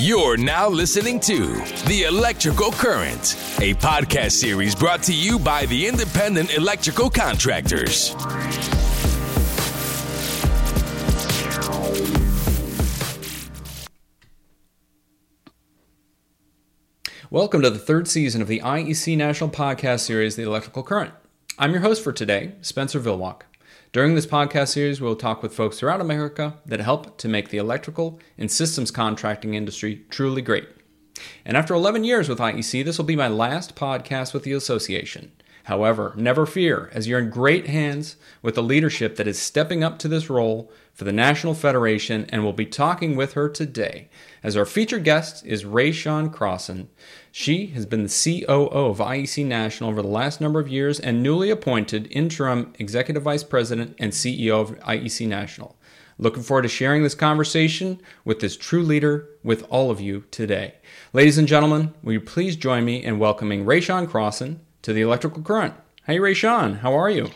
You're now listening to The Electrical Current, a podcast series brought to you by the Independent Electrical Contractors. Welcome to the third season of the IEC National Podcast Series, The Electrical Current. I'm your host for today, Spenser Villwock. During this podcast series, we'll talk with folks throughout America that help to make the electrical and systems contracting industry truly great. And after 11 years with IEC, this will be my last podcast with the association. However, never fear, as you're in great hands with the leadership that is stepping up to this role for the National Federation, and we'll be talking with her today. As our featured guest is Raeshawn Crosson. She has been the COO of IEC National over the last number of years and newly appointed interim executive vice president and CEO of IEC National. Looking forward to sharing this conversation with this true leader with all of you today. Ladies and gentlemen, will you please join me in welcoming Raeshawn Crosson to the Electrical Current? Hey, Raeshawn, how are you?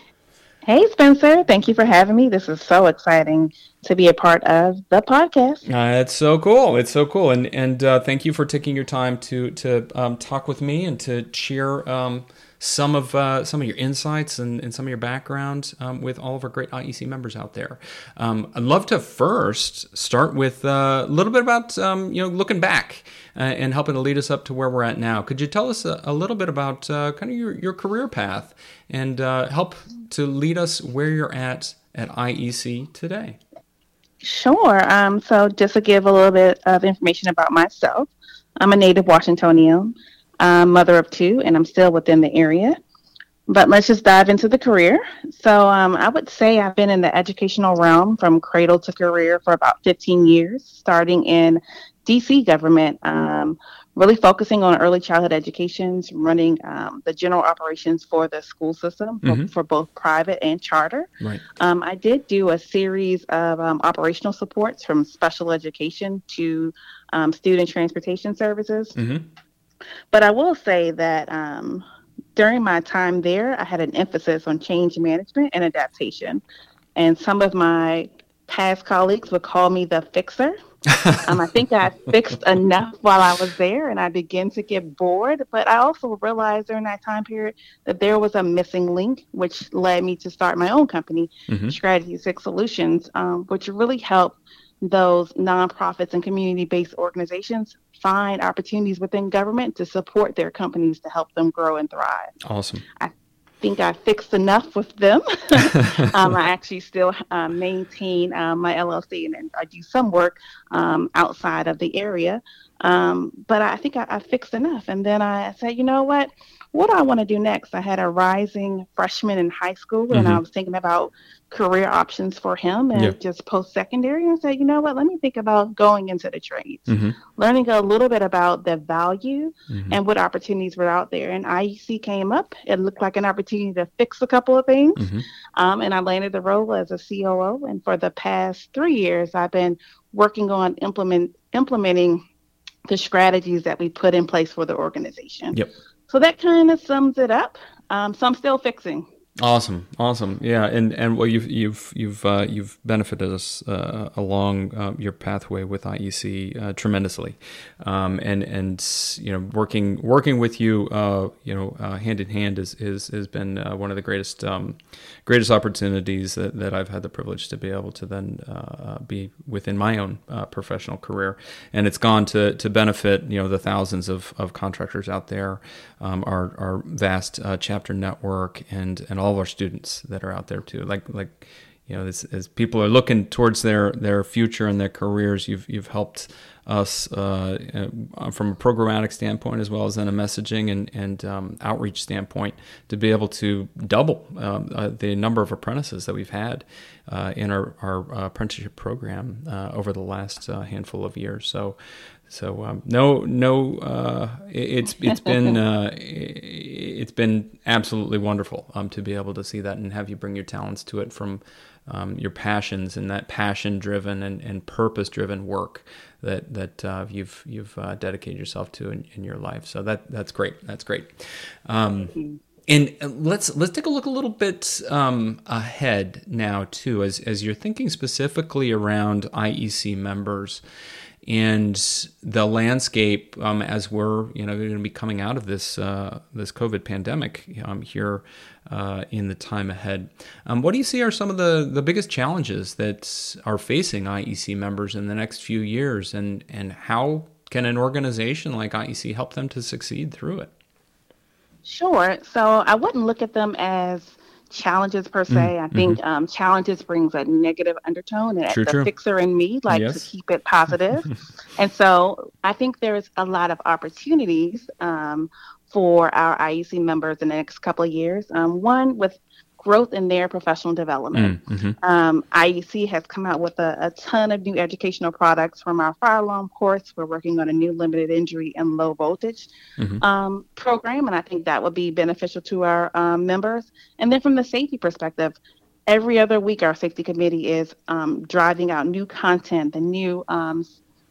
Hey, Spenser. Thank you for having me. This is so exciting to be a part of the podcast. Uh, it's so cool. It's so cool. And and uh, thank you for taking your time to to um, talk with me and to share um, some of uh, some of your insights and, and some of your background um, with all of our great IEC members out there. Um, I'd love to first start with uh, a little bit about um, you know looking back uh, and helping to lead us up to where we're at now. Could you tell us a, a little bit about uh, kind of your, your career path and uh, help to lead us where you're at at IEC today? Sure. Um, so just to give a little bit of information about myself, I'm a native Washingtonian um, mother of two, and I'm still within the area. But let's just dive into the career. So um, I would say I've been in the educational realm from cradle to career for about 15 years, starting in DC government, um, really focusing on early childhood education, running um, the general operations for the school system mm-hmm. for, for, both private and charter. Right. Um, I did do a series of um, operational supports from special education to um, student transportation services. Mm-hmm. But I will say that um, during my time there, I had an emphasis on change management and adaptation. And some of my past colleagues would call me the fixer. um, I think I fixed enough while I was there and I began to get bored. But I also realized during that time period that there was a missing link, which led me to start my own company, mm-hmm. Strategy Six Solutions, um, which really helped those nonprofits and community based organizations find opportunities within government to support their companies to help them grow and thrive. Awesome. I think I fixed enough with them. um, I actually still uh, maintain um, my LLC and, and, I do some work um, outside of the area. Um, but I think I, I fixed enough. And then I said, you know what? What do I want to do next? I had a rising freshman in high school, mm-hmm. and I was thinking about career options for him and just post secondary. And said, you know what? Let me think about going into the trades, mm-hmm. learning a little bit about the value mm-hmm. and what opportunities were out there. And IEC came up. It looked like an opportunity to fix a couple of things, mm-hmm. um, and I landed the role as a COO. And for the past three years, I've been working on implement implementing the strategies that we put in place for the organization. Yep. So that kind of sums it up. Um, so I'm still fixing. Awesome, awesome, yeah, and and well, you've you've you've uh, you've benefited us uh, along uh, your pathway with IEC uh, tremendously, um, and and you know working working with you, uh, you know, uh, hand in hand is is has been one of the greatest um, greatest opportunities that, that I've had the privilege to be able to then be within my own professional career, and it's gone to to benefit you know the thousands of, of contractors out there, um, our our vast chapter network, and and all of our students that are out there too. Like like you know, as, as people are looking towards their their future and their careers, you've you've helped us uh, uh, from a programmatic standpoint as well as in a messaging and, and um, outreach standpoint to be able to double um, uh, the number of apprentices that we've had uh, in our, our apprenticeship program uh, over the last uh, handful of years. So so um, no, no, uh, it's it's been uh, it's been absolutely wonderful um, to be able to see that and have you bring your talents to it from um, your passions and that passion driven and, and purpose driven work that that uh, you've you've uh, dedicated yourself to in, in, your life. So that that's great. That's great. Um, and let's let's take a look a little bit um, ahead now too, as as you're thinking specifically around IEC members and the landscape um, as we're you know going to be coming out of this uh, this COVID pandemic um, here uh, in the time ahead. Um, what do you see are some of the, the biggest challenges that are facing IEC members in the next few years, and and how can an organization like IEC help them to succeed through it? Sure. So I wouldn't look at them as challenges per se. Mm, I think mm-hmm. um, challenges brings a negative undertone, and true, the true. fixer in me like yes. to keep it positive. and so I think there's a lot of opportunities um, for our IEC members in the next couple of years. Um, one with growth in their professional development. Mm, mm-hmm. Um, IEC has come out with a, a, ton of new educational products from our fire alarm course. We're working on a new limited injury and low voltage mm-hmm. um, program, and I think that would be beneficial to our um, members. And then from the safety perspective, every other week our safety committee is um, driving out new content. The new um,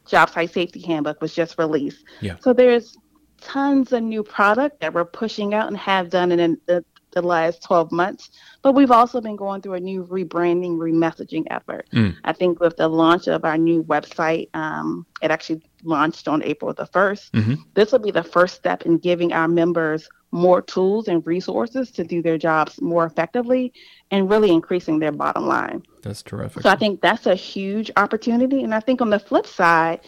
job site safety handbook was just released. Yeah. So there's tons of new product that we're pushing out and have done in the, the last 12 months. But we've also been going through a new rebranding, remessaging effort. Mm. I think with the launch of our new website, um, it actually launched on April the 1st. Mm-hmm. This will be the first step in giving our members more tools and resources to do their jobs more effectively and really increasing their bottom line. That's terrific. So I think that's a huge opportunity. And I think on the flip side,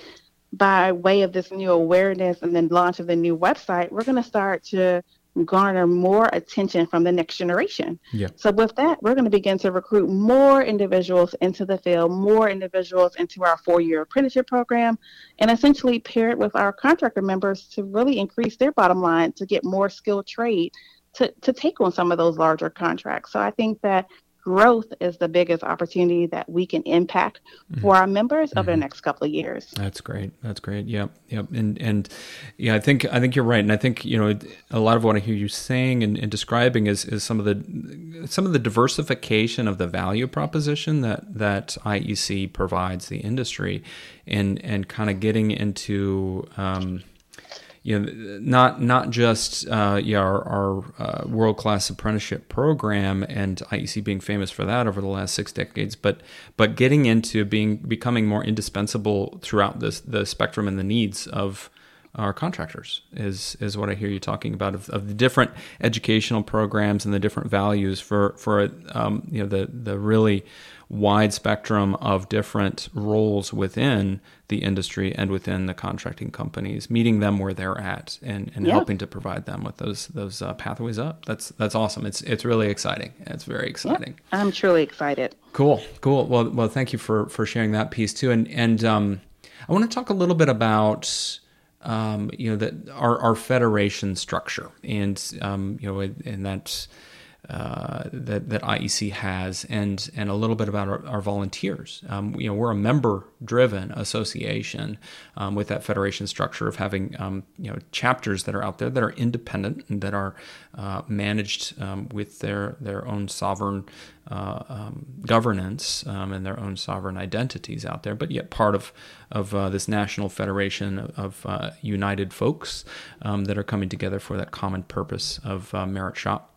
by way of this new awareness and then launch of the new website, we're going to start to garner more attention from the next generation. Yeah. So with that, we're going to begin to recruit more individuals into the field, more individuals into our four-year apprenticeship program, and essentially pair it with our contractor members to really increase their bottom line to get more skilled trade to, to take on some of those larger contracts. So I think that growth is the biggest opportunity that we can impact mm-hmm. for our members mm-hmm. over the mm-hmm. next couple of years. That's great. That's great. Yep. Yep. And and yeah, I think I think you're right. And I think you know a lot of what I hear you saying and, and describing is is some of the some of the diversification of the value proposition that that IEC provides the industry, and and kind of getting into. Um, you know, not not just uh, our, our uh, world class apprenticeship program and IEC being famous for that over the last six decades, but but getting into being becoming more indispensable throughout this the spectrum and the needs of our contractors is is what I hear you talking about of, of the different educational programs and the different values for for um, you know the the really wide spectrum of different roles within the industry and within the contracting companies, meeting them where they're at and, and yeah. helping to provide them with those those uh, pathways up. That's that's awesome. It's it's really exciting. It's very exciting. Yeah, I'm truly excited. Cool, cool. Well, well, thank you for for sharing that piece too. And and um, I want to talk a little bit about. Um, you know that our, our federation structure and um, you know and that uh, that that IEC has, and and a little bit about our, our volunteers. Um, you know, we're a member-driven association um, with that federation structure of having um, you know chapters that are out there that are independent and that are uh, managed um, with their their own sovereign uh, um, governance um, and their own sovereign identities out there, but yet part of of uh, this national federation of, of uh, united folks that are coming together for that common purpose of uh, merit shop.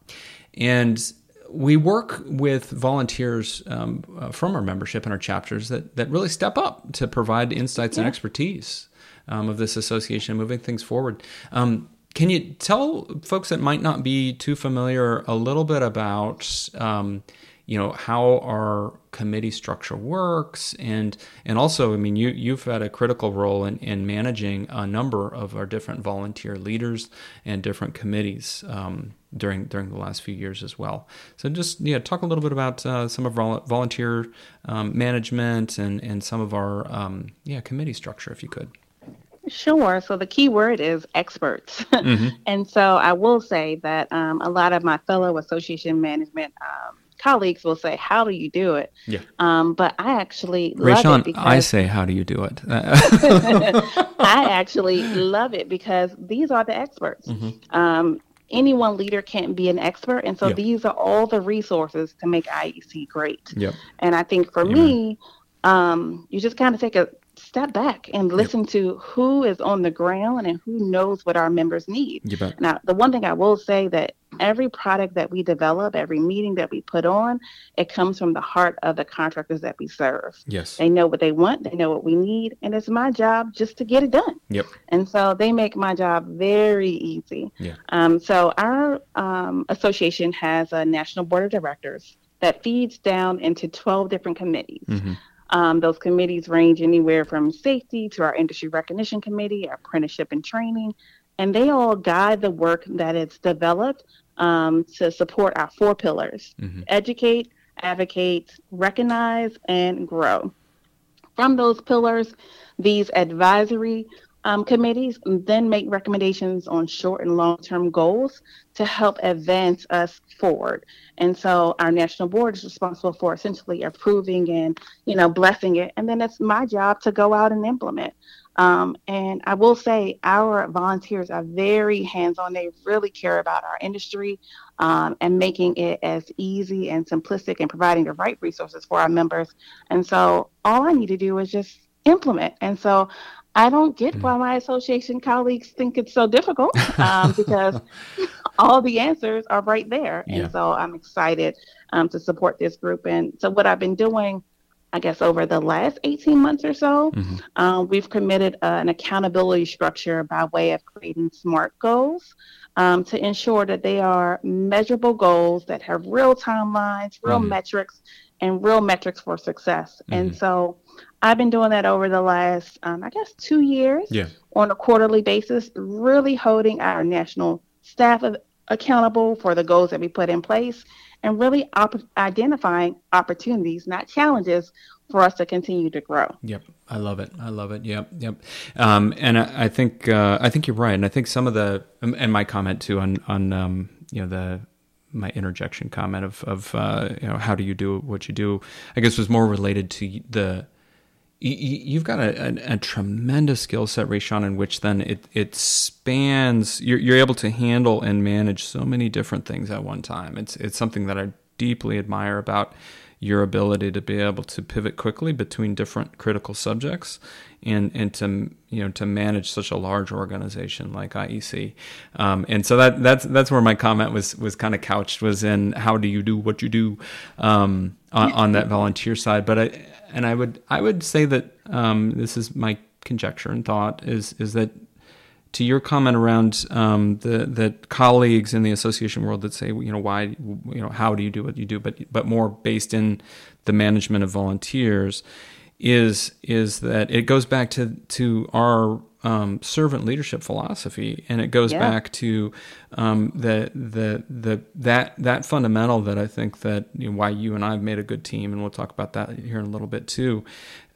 And we work with volunteers um, uh, from our membership and our chapters that, that really step up to provide insights yeah. and expertise um, of this association moving things forward. Um, can you tell folks that might not be too familiar a little bit about um, you know how our committee structure works and and also i mean you you've had a critical role in, in managing a number of our different volunteer leaders and different committees um, during during the last few years as well so just yeah talk a little bit about uh, some of our volunteer um, management and and some of our um, yeah committee structure if you could Sure. So the key word is experts. Mm-hmm. and so I will say that um, a lot of my fellow association management um, colleagues will say, "How do you do it?" Yeah. Um, but I actually love Raeshawn, it because I say, "How do you do it?" I actually love it because these are the experts. Mm-hmm. Um, any one leader can't be an expert, and so these are all the resources to make IEC great. Yep. And I think for me, um, you just kind of take a step back and listen yep. to who is on the ground and who knows what our members need. Now, the one thing I will say that every product that we develop, every meeting that we put on, it comes from the heart of the contractors that we serve. Yes. They know what they want, they know what we need, and it's my job just to get it done. Yep. And so they make my job very easy. Yeah. Um, so our um, association has a national board of directors that feeds down into 12 different committees. Mm-hmm. Um, those committees range anywhere from safety to our industry recognition committee, our apprenticeship and training, and they all guide the work that is developed um, to support our four pillars Mm-hmm. educate, advocate, recognize, and grow. From those pillars, these advisory um, committees then make recommendations on short and long term goals to help advance us forward. And so our national board is responsible for essentially approving and, you know, blessing it. And then it's my job to go out and implement. Um, and I will say our volunteers are very hands on. They really care about our industry um, and making it as easy and simplistic and providing the right resources for our members. And so all I need to do is just implement. And so I don't get why my association colleagues think it's so difficult um, because all the answers are right there. Yeah. And so I'm excited um, to support this group. And so what I've been doing, I guess, over the last 18 months or so, Mhm. um, we've committed uh, an accountability structure by way of creating SMART goals um, to ensure that they are measurable goals that have real timelines, real Mhm. metrics, and real metrics for success. Mhm. And so I've been doing that over the last, um, I guess, two years Yeah. on a quarterly basis, really holding our national staff accountable for the goals that we put in place and really op- identifying opportunities, not challenges, for us to continue to grow. Yep, I love it. I love it. Yep, yep. Um, and I, I think uh, I think you're right. And I think some of the um, and my comment too on on um, you know the my interjection comment of of uh, you know how do you do what you do? I guess was more related to the you've got a, a, a tremendous skill set, Raeshawn, in which then it it spans. You're you're able to handle and manage so many different things at one time. It's it's something that I deeply admire about your ability to be able to pivot quickly between different critical subjects and and to you know to manage such a large organization like IEC um, and so that that's that's where my comment was was kind of couched was in how do you do what you do um, on, on that volunteer side but I and I would I would say that um, this is my conjecture and thought is is that to your comment around um, the the colleagues in the association world that say, you know, why, you know, how do you do what you do, but but more based in the management of volunteers, is is that it goes back to to our um, servant leadership philosophy, and it goes Yeah. back to um, the the the that that fundamental that I think that you know, why you and I have made a good team, and we'll talk about that here in a little bit too.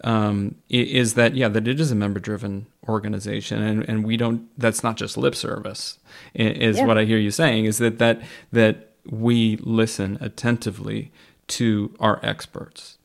Um, is that yeah that it is a member driven organization, and and we don't that's not just lip service. Is Yeah. what I hear you saying is that that that we listen attentively to our experts.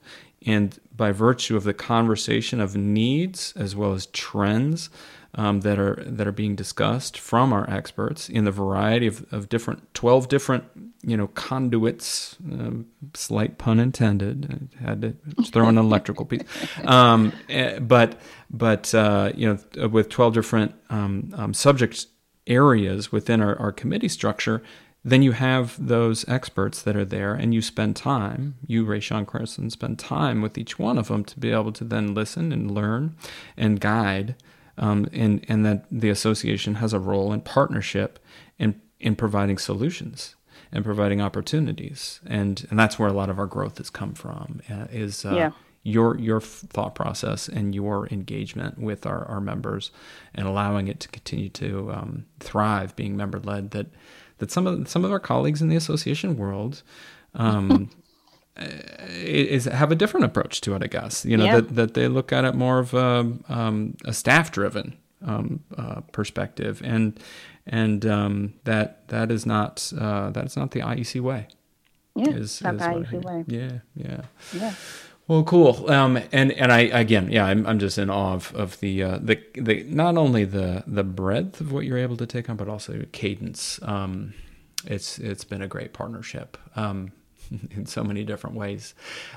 And by virtue of the conversation of needs as well as trends um, that are that are being discussed from our experts in the variety of, of different twelve different you know conduits, um, slight pun intended. I had to throw in an electrical piece, um, eh, but but uh, you know with twelve different um, um, subject areas within our, our committee structure, then you have those experts that are there and you spend time, you, Raeshawn Crosson, spend time with each one of them to be able to then listen and learn and guide. Um, and, and that the association has a role in partnership in, in providing solutions and providing opportunities. And, and that's where a lot of our growth has come from uh, is uh, Yeah. your your thought process and your engagement with our, our members and allowing it to continue to um, thrive being member led that that some of some of our colleagues in the association world um, is have a different approach to it I guess you know Yeah. that, that they look at it more of a, um, a staff driven um, uh, perspective and and um, that that is not uh, that is not the IEC way Yeah, is, is I IEC way. yeah yeah Yeah. Well, cool. Um, and and I again, yeah, I'm I'm just in awe of, of the uh, the the not only the the breadth of what you're able to take on, but also cadence. Um, it's it's been a great partnership. Um, in so many different ways.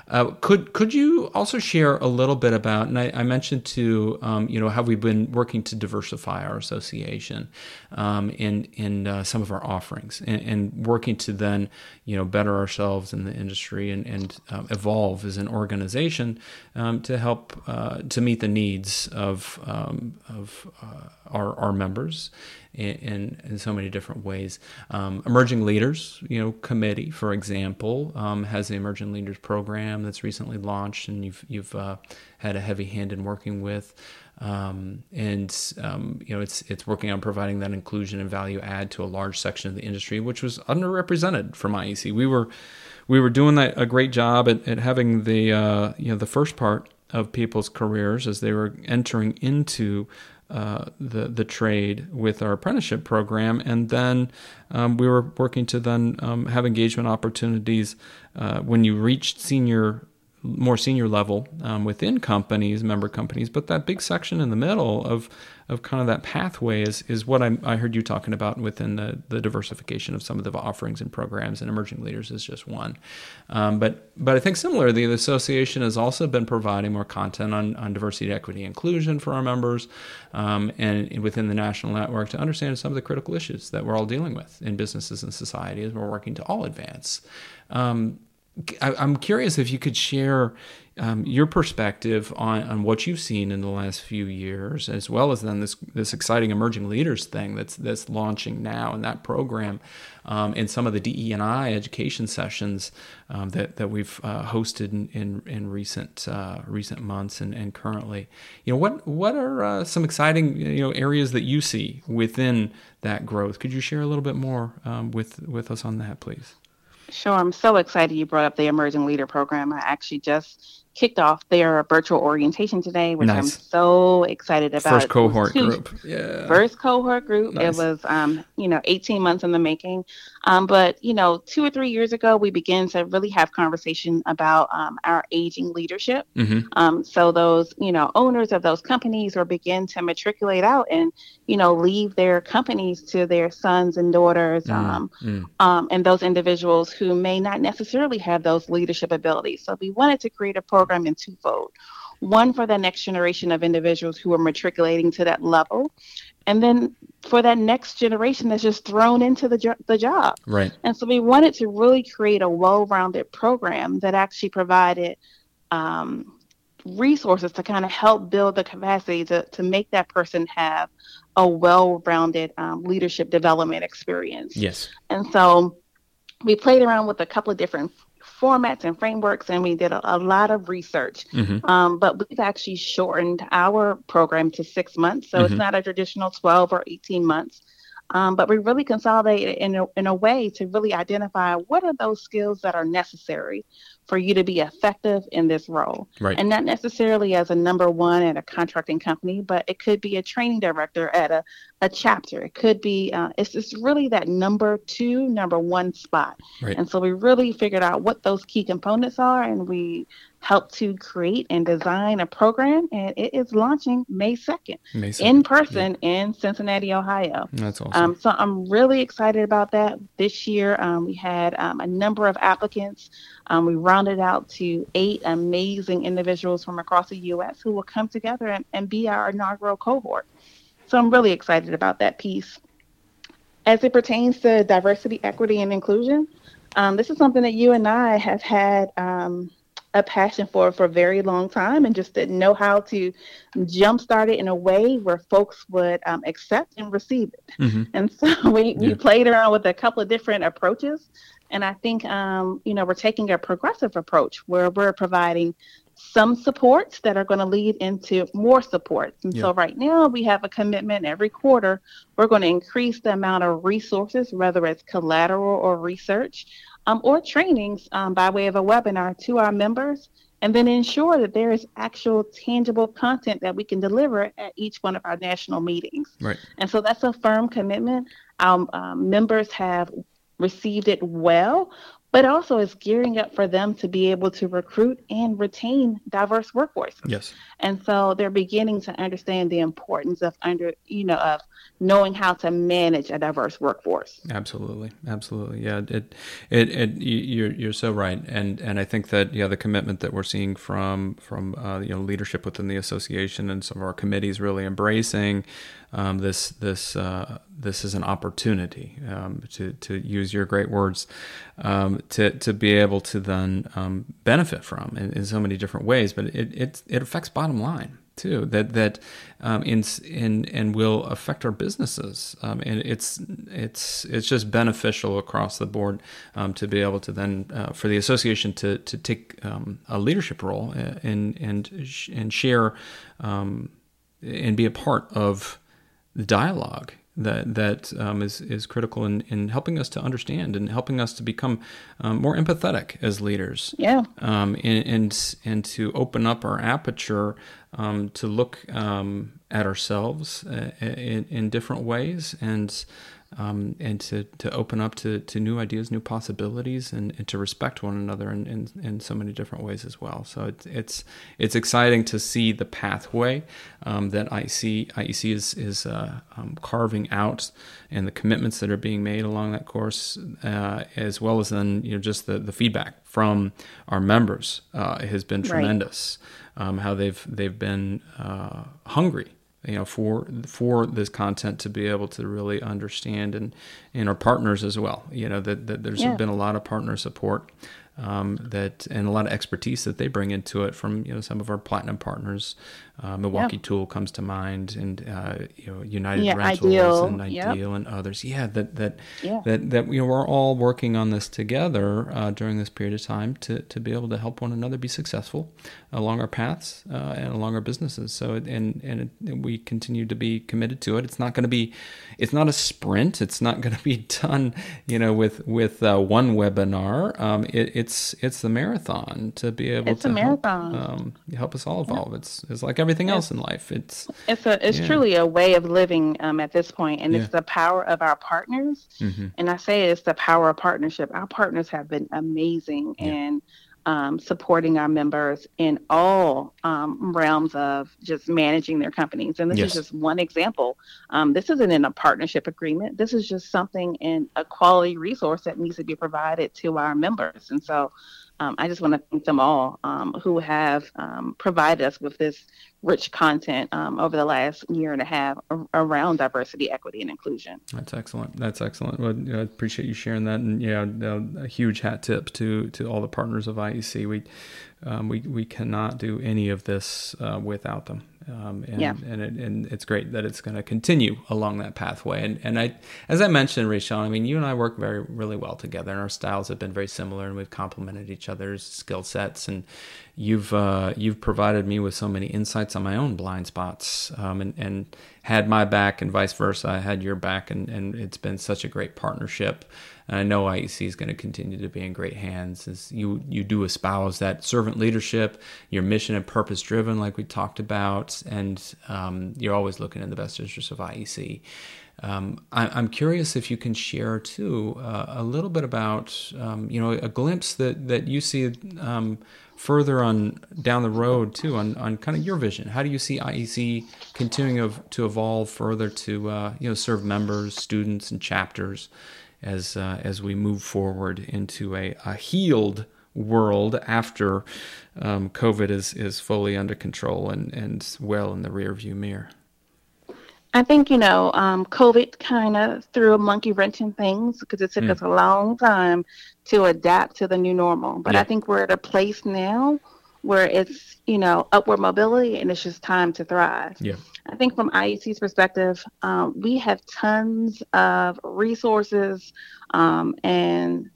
Uh, could could you also share a little bit about? And I, I mentioned to um, you know how we've been working to diversify our association um, in in uh, some of our offerings and, and, working to then you know better ourselves in the industry and and um, evolve as an organization um, to help uh, to meet the needs of um, of uh, our our members in, in, so many different ways. Um, emerging Leaders, you know, committee, for example, um, has the Emerging Leaders program that's recently launched, and you've you've uh, had a heavy hand in working with. Um, and um, you know it's it's working on providing that inclusion and value add to a large section of the industry, which was underrepresented from IEC. We were we were doing that a great job at, at having the uh, you know the first part of people's careers as they were entering into uh, the the trade with our apprenticeship program, and then um, we were working to then um, have engagement opportunities uh, when you reached senior more senior level um, within companies, member companies, but that big section in the middle of of kind of that pathway is is what I, I heard you talking about within the, the diversification of some of the offerings and programs and emerging leaders is just one. Um, but but I think similarly, the association has also been providing more content on, on diversity, equity, inclusion for our members, um, and within the national network to understand some of the critical issues that we're all dealing with in businesses and society as we're working to all advance. Um, I, am curious if you could share um, your perspective on, on what you've seen in the last few years, as well as then this this exciting emerging leaders thing that's that's launching now in that program, um, and some of the DE and I education sessions um, that that we've uh, hosted in in, in recent uh, recent months and, and currently. You know what what are uh, some exciting you know areas that you see within that growth? Could you share a little bit more um, with with us on that, please? Sure. I'm so excited you brought up the Emerging Leader Program. I actually just kicked off their virtual orientation today, which nice. I'm so excited about. First cohort group. Yeah. First cohort group. Nice. It was, um, you know, 18 months in the making. Um, but, you know, two or three years ago, we began to really have conversation about um, our aging leadership. Mm-hmm. Um, so those, you know, owners of those companies or begin to matriculate out and, you know, leave their companies to their sons and daughters mm-hmm. and those individuals who may not necessarily have those leadership abilities. So we wanted to create a program in twofold one for the next generation of individuals who are matriculating to that level and then for that next generation that's just thrown into the, jo- the job. Right. And so we wanted to really create a well-rounded program that actually provided um, resources to kind of help build the capacity to, to make that person have a well-rounded um, leadership development experience. Yes. And so we played around with a couple of different formats and frameworks, and we did a, a lot of research. Mm-hmm. Um, but we've actually shortened our program to six months, so mm-hmm. it's not a traditional 12 or 18 months. Um, but we really consolidate it in a, in a way to really identify what are those skills that are necessary for you to be effective in this role. Right. And not necessarily as a number one at a contracting company, but it could be a training director at a, a chapter. It could be, uh, it's just really that number two, number one spot. Right. And so we really figured out what those key components are and we helped to create and design a program, and it is launching May 2nd, May 2nd. in person yeah. in Cincinnati, Ohio. That's awesome. Um, so I'm really excited about that. This year, um, we had um, a number of applicants. Um, we rounded out to eight amazing individuals from across the U.S. who will come together and, and be our inaugural cohort. So I'm really excited about that piece. As it pertains to diversity, equity, and inclusion, um, this is something that you and I have had um, a passion for for a very long time and just didn't know how to jumpstart it in a way where folks would um, accept and receive it. Mm-hmm. And so we, yeah. we played around with a couple of different approaches. And I think, um, you know, we're taking a progressive approach where we're providing some supports that are going to lead into more supports. And yeah. so right now we have a commitment every quarter. We're going to increase the amount of resources, whether it's collateral or research, um, or trainings um, by way of a webinar to our members, and then ensure that there is actual tangible content that we can deliver at each one of our national meetings. Right. And so that's a firm commitment. Our um, members have received it well, but also it's gearing up for them to be able to recruit and retain diverse workforces. Yes. And so they're beginning to understand the importance of under, you know, of knowing how to manage a diverse workforce. Absolutely, absolutely, yeah. It, it, it you're you're so right, and and I think that yeah, the commitment that we're seeing from from uh, you know leadership within the association and some of our committees really embracing um, this this uh, this is an opportunity um, to to use your great words um, to to be able to then um, benefit from in, in, so many different ways. But it, it it affects bottom line too that that um, in, in and will affect our businesses um, and it's it's it's just beneficial across the board um, to be able to then uh, for the association to to take um, a leadership role and and and share um, and be a part of the dialogue that that um, is is critical in, in helping us to understand and helping us to become um, more empathetic as leaders. Yeah. Um, and, and and to open up our aperture um, to look um, at ourselves uh, in, in different ways. And um, and to, to open up to, to new ideas, new possibilities, and, and to respect one another in, in, in, so many different ways as well. So it's it's it's exciting to see the pathway um, that IEC IEC is is uh, um, carving out, and the commitments that are being made along that course, uh, as well as then you know just the, the feedback from our members uh, has been tremendous. Right. Um, how they've they've been uh, hungry you know for for this content to be able to really understand and and our partners as well you know that, that there's yeah. been a lot of partner support um, that and a lot of expertise that they bring into it from you know some of our platinum partners. Uh, Milwaukee yeah. Tool comes to mind, and uh, you know United yeah, Rentals Ideal. and Ideal yep. and others. Yeah, that that yeah. that that you know we're all working on this together uh, during this period of time to to be able to help one another be successful along our paths uh, and along our businesses. So and and it, we continue to be committed to it. It's not going to be, it's not a sprint. It's not going to be done, you know, with with uh, one webinar. Um, it, it's it's the marathon to be able it's to a. Help, um, help us all evolve. It's it's like everything else in life. It's it's a it's yeah. truly a way of living um, at this point, and yeah. it's the power of our partners. Mm-hmm. And I say it's the power of partnership. Our partners have been amazing, yeah. and um, supporting our members in all um, realms of just managing their companies. And this yes. is just one example. Um, this isn't in a partnership agreement. This is just something in a quality resource that needs to be provided to our members. And so um, I just want to thank them all um, who have um, provided us with this rich content um, over the last year and a half around diversity, equity, and inclusion. That's excellent. That's excellent. Well, I appreciate you sharing that, and yeah, a huge hat tip to to all the partners of IEC. We um, we we cannot do any of this uh, without them. Um, and, yeah. and, it, and it's great that it's going to continue along that pathway. And, and I, as I mentioned, Rachel, I mean, you and I work very, really well together and our styles have been very similar and we've complemented each other's skill sets. And you've, uh, you've provided me with so many insights on my own blind spots, um, and, and had my back and vice versa. I had your back and, and it's been such a great partnership. I know IEC is going to continue to be in great hands as you, you do espouse that servant leadership, your mission and purpose driven, like we talked about, and um, you're always looking in the best interest of IEC. Um, I, am curious if you can share too uh, a little bit about um, you know a glimpse that that you see um, further on down the road too on, on kind of your vision. How do you see IEC continuing of, to evolve further to uh, you know serve members, students, and chapters as uh, as we move forward into a, a healed world after um, COVID is is fully under control and and well in the rearview mirror. I think you know um, COVID kind of threw a monkey wrench in things because it took mm. us a long time to adapt to the new normal. But yeah. I think we're at a place now where it's you know upward mobility and it's just time to thrive. Yeah. I think from IEC's perspective, um, we have tons of resources um, and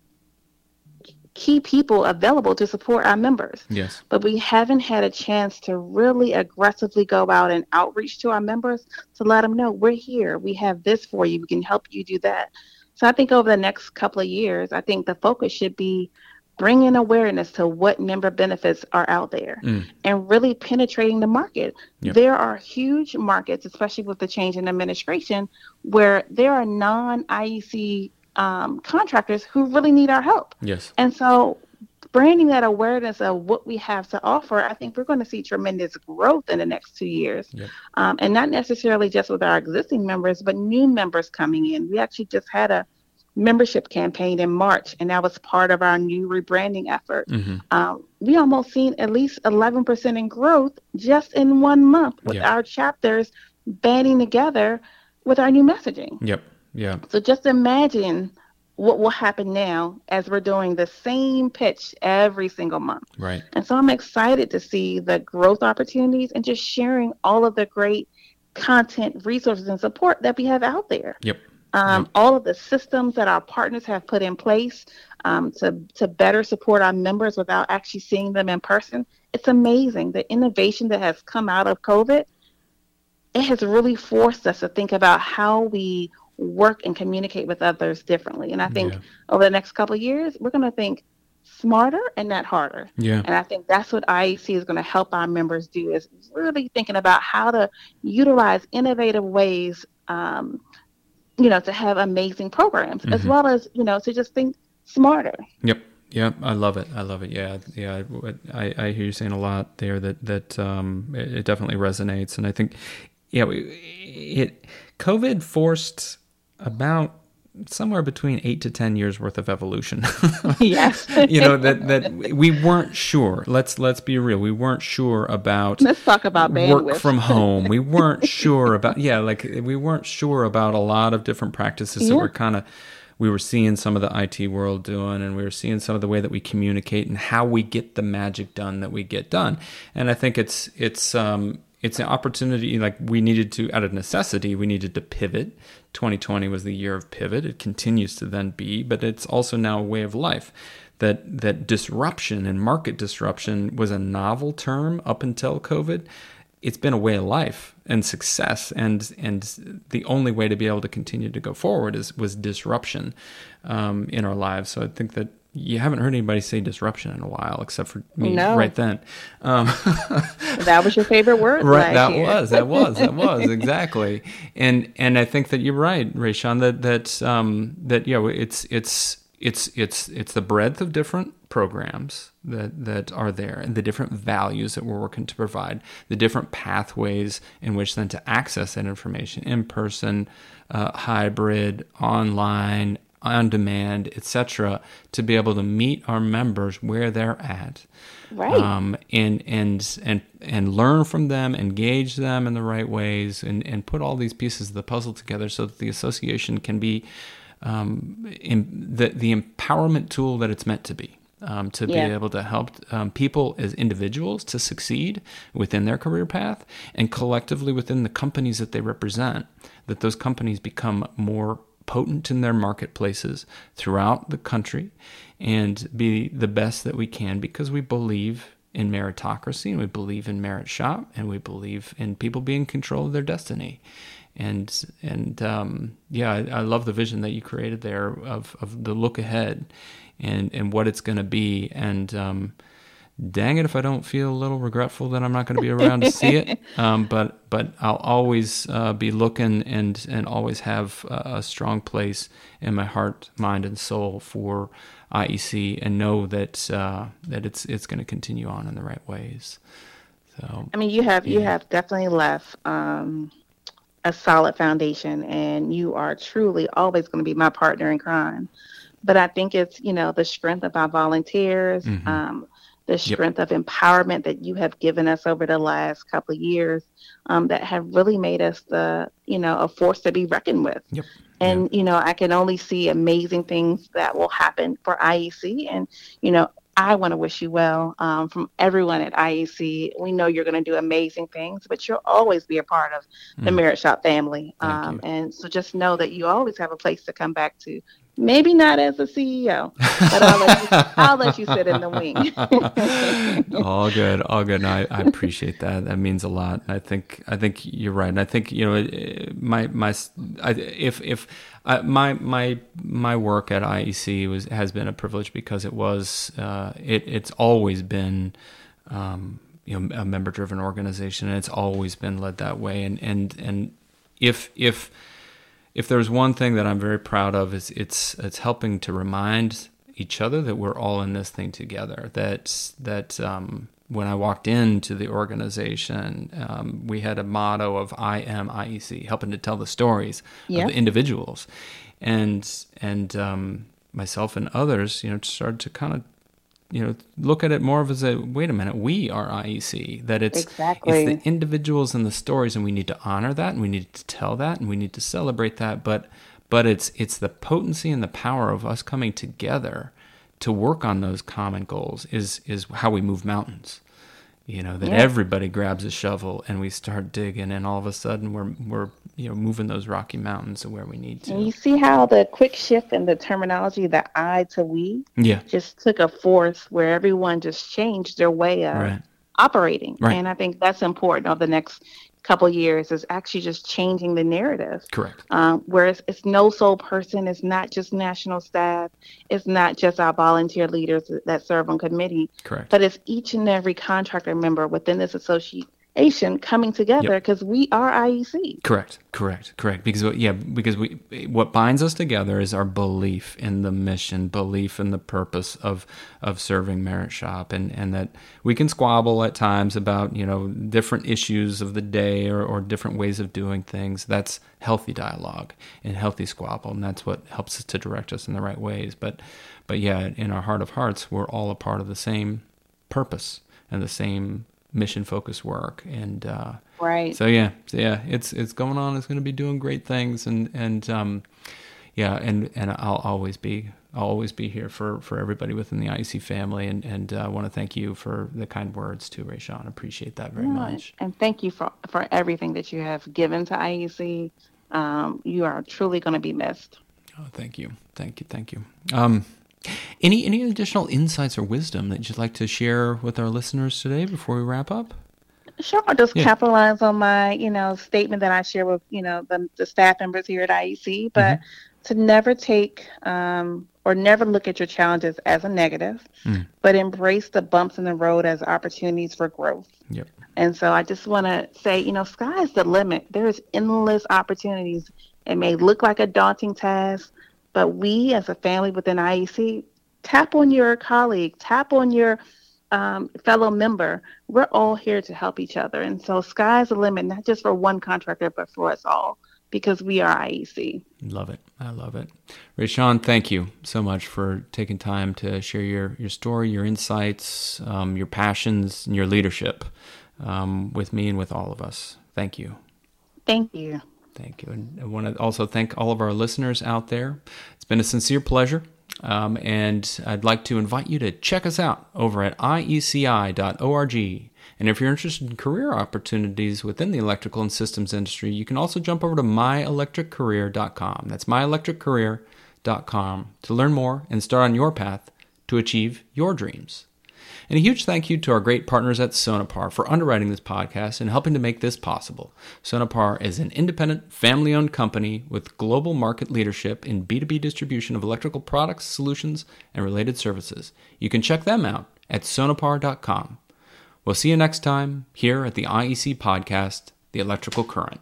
key people available to support our members. Yes. But we haven't had a chance to really aggressively go out and outreach to our members to let them know we're here. We have this for you. We can help you do that. So I think over the next couple of years, I think the focus should be bringing awareness to what member benefits are out there mm. and really penetrating the market. Yep. There are huge markets, especially with the change in administration, where there are non IEC um, contractors who really need our help. Yes. And so branding that awareness of what we have to offer, I think we're going to see tremendous growth in the next two years. Yep. Um, and not necessarily just with our existing members, but new members coming in. We actually just had a membership campaign in March, and that was part of our new rebranding effort. Mm-hmm. Um, we almost seen at least 11% in growth just in one month with Yeah. our chapters banding together with our new messaging. Yep. Yeah. So just imagine what will happen now as we're doing the same pitch every single month. Right. And so I'm excited to see the growth opportunities and just sharing all of the great content, resources, and support that we have out there. Yep. Um, Yep. All of the systems that our partners have put in place um, to, to better support our members without actually seeing them in person. It's amazing. The innovation that has come out of COVID, it has really forced us to think about how we work and communicate with others differently. And I think Yeah. over the next couple of years, we're going to think smarter and not harder. Yeah. And I think that's what IEC is going to help our members do is really thinking about how to utilize innovative ways, um, you know, to have amazing programs as Mhm. well as, you know, to just think smarter. Yep. Yeah, I love it. I love it. Yeah, yeah. I, I hear you saying a lot there that that um, it, it definitely resonates, and I think, yeah, we- it COVID forced about somewhere between eight to ten years worth of evolution. yes. you know that that we weren't sure. Let's let's be real. We weren't sure about Let's talk about bandwidth. work from home. We weren't sure about yeah, like we weren't sure about a lot of different practices that Yeah. were kind of we were seeing some of the IT world doing and we were seeing some of the way that we communicate and how we get the magic done that we get done. And I think it's it's um it's an opportunity like we needed to out of necessity we needed to pivot. 2020 was the year of pivot. It continues to then be but it's also now a way of life. That that disruption and market disruption was a novel term up until covid. It's been a way of life and success and and the only way to be able to continue to go forward is was disruption um, in our lives. So i think that you haven't heard anybody say disruption in a while except for me No. right then um, that was your favorite word right that year. was that was that was exactly and and i think that you're right Raeshawn, that that um that yeah it's it's it's it's it's the breadth of different programs that that are there and the different values that we're working to provide the different pathways in which then to access that information in person uh, hybrid online on demand etc to be able to meet our members where they're at Right. um, and and and and learn from them, engage them in the right ways, and and put all these pieces of the puzzle together so that the association can be um, in, the the empowerment tool that it's meant to be. Um, to Yeah. be able to help um, people as individuals to succeed within their career path and collectively within the companies that they represent, that those companies become more potent in their marketplaces throughout the country and be the best that we can because we believe in meritocracy and we believe in merit shop and we believe in people being in control of their destiny. And and um, yeah I, I love the vision that you created there of, of the look ahead and and what it's going to be. And um, dang it if I don't feel a little regretful that I'm not going to be around to see it. Um, but but I'll always uh, be looking and and always have a, a strong place in my heart, mind, and soul for IEC, and know that uh, that it's it's going to continue on in the right ways. So I mean, you have you have definitely left um, a solid foundation, and you are truly always going to be my partner in crime. But I think it's you know the strength of our volunteers, Mhm. um, the strength of empowerment that you have given us over the last couple of years, um, that have really made us the you know a force to be reckoned with. Yep. And you know, I can only see amazing things that will happen for IEC, and you know, I want to wish you well um, from everyone at IEC. We know you're going to do amazing things, but you'll always be a part of the Mm. Merit Shop family. Um, and so just know that you always have a place to come back to. Maybe not as a CEO, but I'll let you, I'll let you sit in the wing. all good, all good. No, I, I appreciate that. That means a lot. I think I think you're right. And I think you know my my I, if if uh, my my my work at IEC was has been a privilege because it was uh, it it's always been. Um, you know, a member-driven organization, and it's always been led that way. And and and if if if there's one thing that I'm very proud of is it's it's helping to remind each other that we're all in this thing together. That that um, when I walked into the organization, um, we had a motto of "I am IEC," helping to tell the stories Yeah. of the individuals, and and um, myself and others, you know, started to kind of you know look at it more of as a wait a minute we are IEC that it's Exactly. it's the individuals and the stories and we need to honor that and we need to tell that and we need to celebrate that but but it's it's the potency and the power of us coming together to work on those common goals is is how we move mountains you know that Yeah. everybody grabs a shovel and we start digging and all of a sudden we're we're you know moving those rocky mountains to where we need to. And you see how the quick shift in the terminology, the I to we, yeah just took a force where everyone just changed their way of right operating. Right. And I think that's important of the next couple years is actually just changing the narrative. correct Um, where it's, it's no sole person, it's not just national staff, it's not just our volunteer leaders that serve on committee, correct but it's each and every contractor member within this association coming together because we are IEC. Correct, correct, correct. Because what- yeah, because we what binds us together is our belief in the mission, belief in the purpose of of serving Merit Shop, and and that we can squabble at times about you know different issues of the day or or different ways of doing things. That's healthy dialogue and healthy squabble, and that's what helps us to direct us in the right ways. But but yeah, in our heart of hearts, we're all a part of the same purpose and the same mission focused work and uh Right. so yeah, so yeah, it's it's going on. It's going to be doing great things, and and um, yeah, and and I'll always be I'll always be here for for everybody within the IEC family, and and I uh, want to thank you for the kind words too, Raeshawn. Appreciate that very No, much. And thank you for, for everything that you have given to IEC. Um, you are truly going to be missed. Oh, thank you, thank you, thank you. Um, any any additional insights or wisdom that you'd like to share with our listeners today before we wrap up? Sure, I'll just Yeah. capitalize on my, you know, statement that I share with, you know, the, the staff members here at IEC, but to never take um, or never look at your challenges as a negative, Mm. but embrace the bumps in the road as opportunities for growth. Yep. And so I just want to say, you know, sky's the limit. There's endless opportunities. It may look like a daunting task, but we as a family within IEC, tap on your colleague, tap on your um, fellow member. We're all here to help each other. And so sky's the limit, not just for one contractor, but for us all, because we are IEC. Love it. I love it. Raeshawn, thank you so much for taking time to share your, your story, your insights, um, your passions, and your leadership um, with me and with all of us. Thank you. Thank you. Thank you. And I want to also thank all of our listeners out there. It's been a sincere pleasure. Um, and I'd like to invite you to check us out over at ieci.org. And if you're interested in career opportunities within the electrical and systems industry, you can also jump over to myelectriccareer.com. That's myelectriccareer.com to learn more and start on your path to achieve your dreams. And a huge thank you to our great partners at Sonepar for underwriting this podcast and helping to make this possible. Sonepar is an independent, family owned company with global market leadership in B2B distribution of electrical products, solutions, and related services. You can check them out at sonepar.com. We'll see you next time here at the IEC podcast, The Electrical Current.